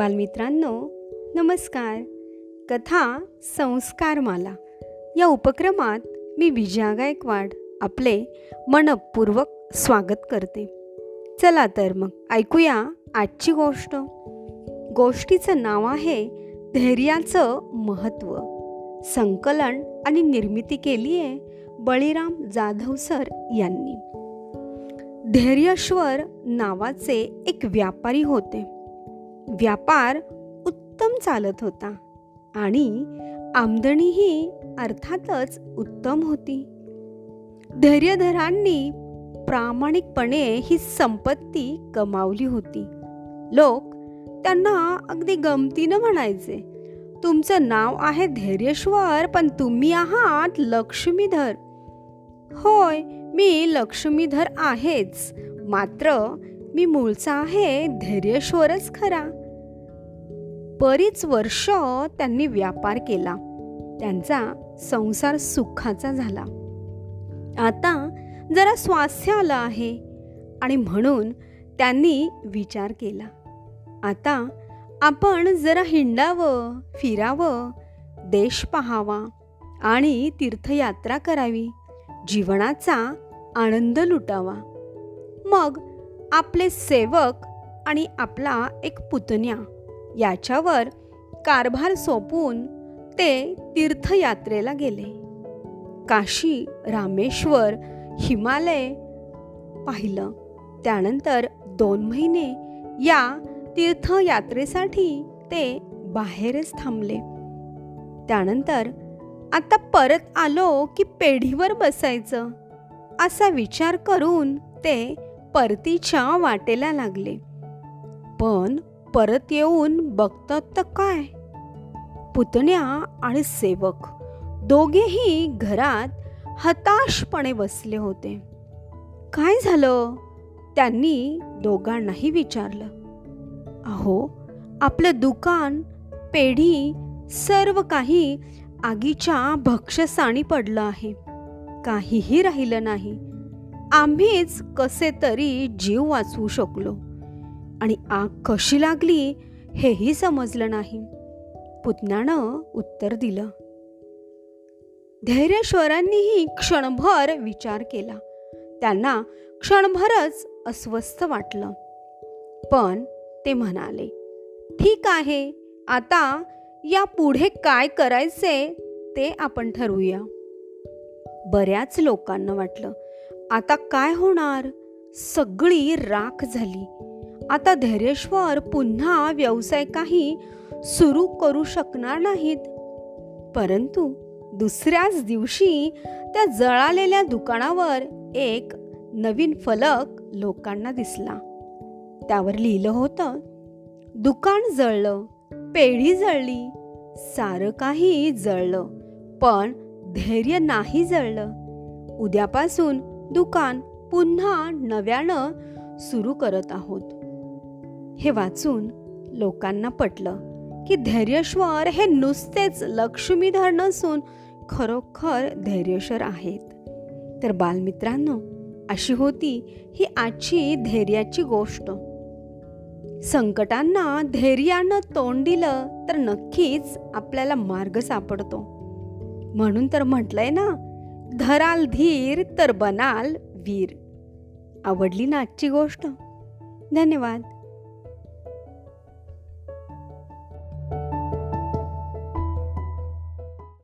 बालमित्रांनो नमस्कार. कथा संस्कारमाला. या उपक्रमात मी विजया गायकवाड आपले मनपूर्वक स्वागत करते. चला तर मग ऐकूया आजची गोष्ट. गोष्टीचं नाव आहे धैर्याचं महत्त्व. संकलन आणि निर्मिती केली आहे बळीराम जाधव सर यांनी. धैर्यश्वर नावाचे एक व्यापारी होते. व्यापार उत्तम चालत होता आणि आमदनीही अर्थातच उत्तम होती. धैर्यधरांनी प्रामाणिकपणे ही संपत्ती कमावली होती. लोक त्यांना अगदी गमतीनं म्हणायचे तुमचं नाव आहे धैर्यश्वर पण तुम्ही आहात लक्ष्मीधर. होय मी लक्ष्मीधर आहेच मात्र मी मूळचा आहे धैर्यश्वरच खरा. बरीच वर्ष त्यांनी व्यापार केला. त्यांचा संसार सुखाचा झाला. आता जरा स्वास्थ्य आलं आहे आणि म्हणून त्यांनी विचार केला. आता आपण जरा हिंडावं फिरावं देश पाहावा आणि तीर्थयात्रा करावी. जीवनाचा आनंद लुटावा. मग आपले सेवक आणि आपला एक पुतण्या याच्यावर कारभार सोपून ते तीर्थयात्रेला गेले. काशी रामेश्वर हिमालय पाहिलं. त्यानंतर दोन महिने या तीर्थयात्रेसाठी ते बाहेरच थांबले. त्यानंतर आता परत आलो की पेढीवर बसायचं असा विचार करून ते परतीच्या वाटेला लागले. पण परत येऊन बघतात तर काय? पुतण्या आणि सेवक दोघेही घरात हताशपणे बसले होते. काय झालं? त्यांनी दोघांनाही विचारलं. अहो आपलं दुकान पेढी सर्व काही आगीच्या भक्षसाणी पडलं आहे. काहीही राहिलं नाही. आम्हीच कसे तरी जीव वाचवू शकलो. आणि आग कशी लागली हेही समजलं नाही. पुतण्यानं उत्तर दिलं. धैर्यश्वरांनीही क्षणभर विचार केला. त्यांना क्षणभरच अस्वस्थ वाटलं. पण ते म्हणाले ठीक आहे आता या पुढे काय करायचे ते आपण ठरवूया. बऱ्याच लोकांना वाटलं आता काय होणार? सगळी राख झाली. आता धैर्यश्वर पुन्हा व्यवसाय काही सुरू करू शकणार नाहीत. परंतु दुसऱ्याच दिवशी त्या जळालेल्या दुकानावर एक नवीन फलक लोकांना दिसला. त्यावर लिहिलं होतं दुकान जळलं पेढी जळली सारं काही जळलं पण धैर्य नाही जळलं. उद्यापासून दुकान पुन्हा नव्यानं सुरू करत आहोत. हे वाचून लोकांना पटलं की धैर्यश्वर हे नुसतेच लक्ष्मीधर नसून खरोखर धैर्यश्वर आहेत. तर बालमित्रांनो अशी होती ही आजची धैर्याची गोष्ट. संकटांना धैर्यानं तोंड दिलं तर नक्कीच आपल्याला मार्ग सापडतो. म्हणून तर म्हटलंय ना धराल धीर तर बनाल वीर. आवडली ना आजची गोष्ट? धन्यवाद.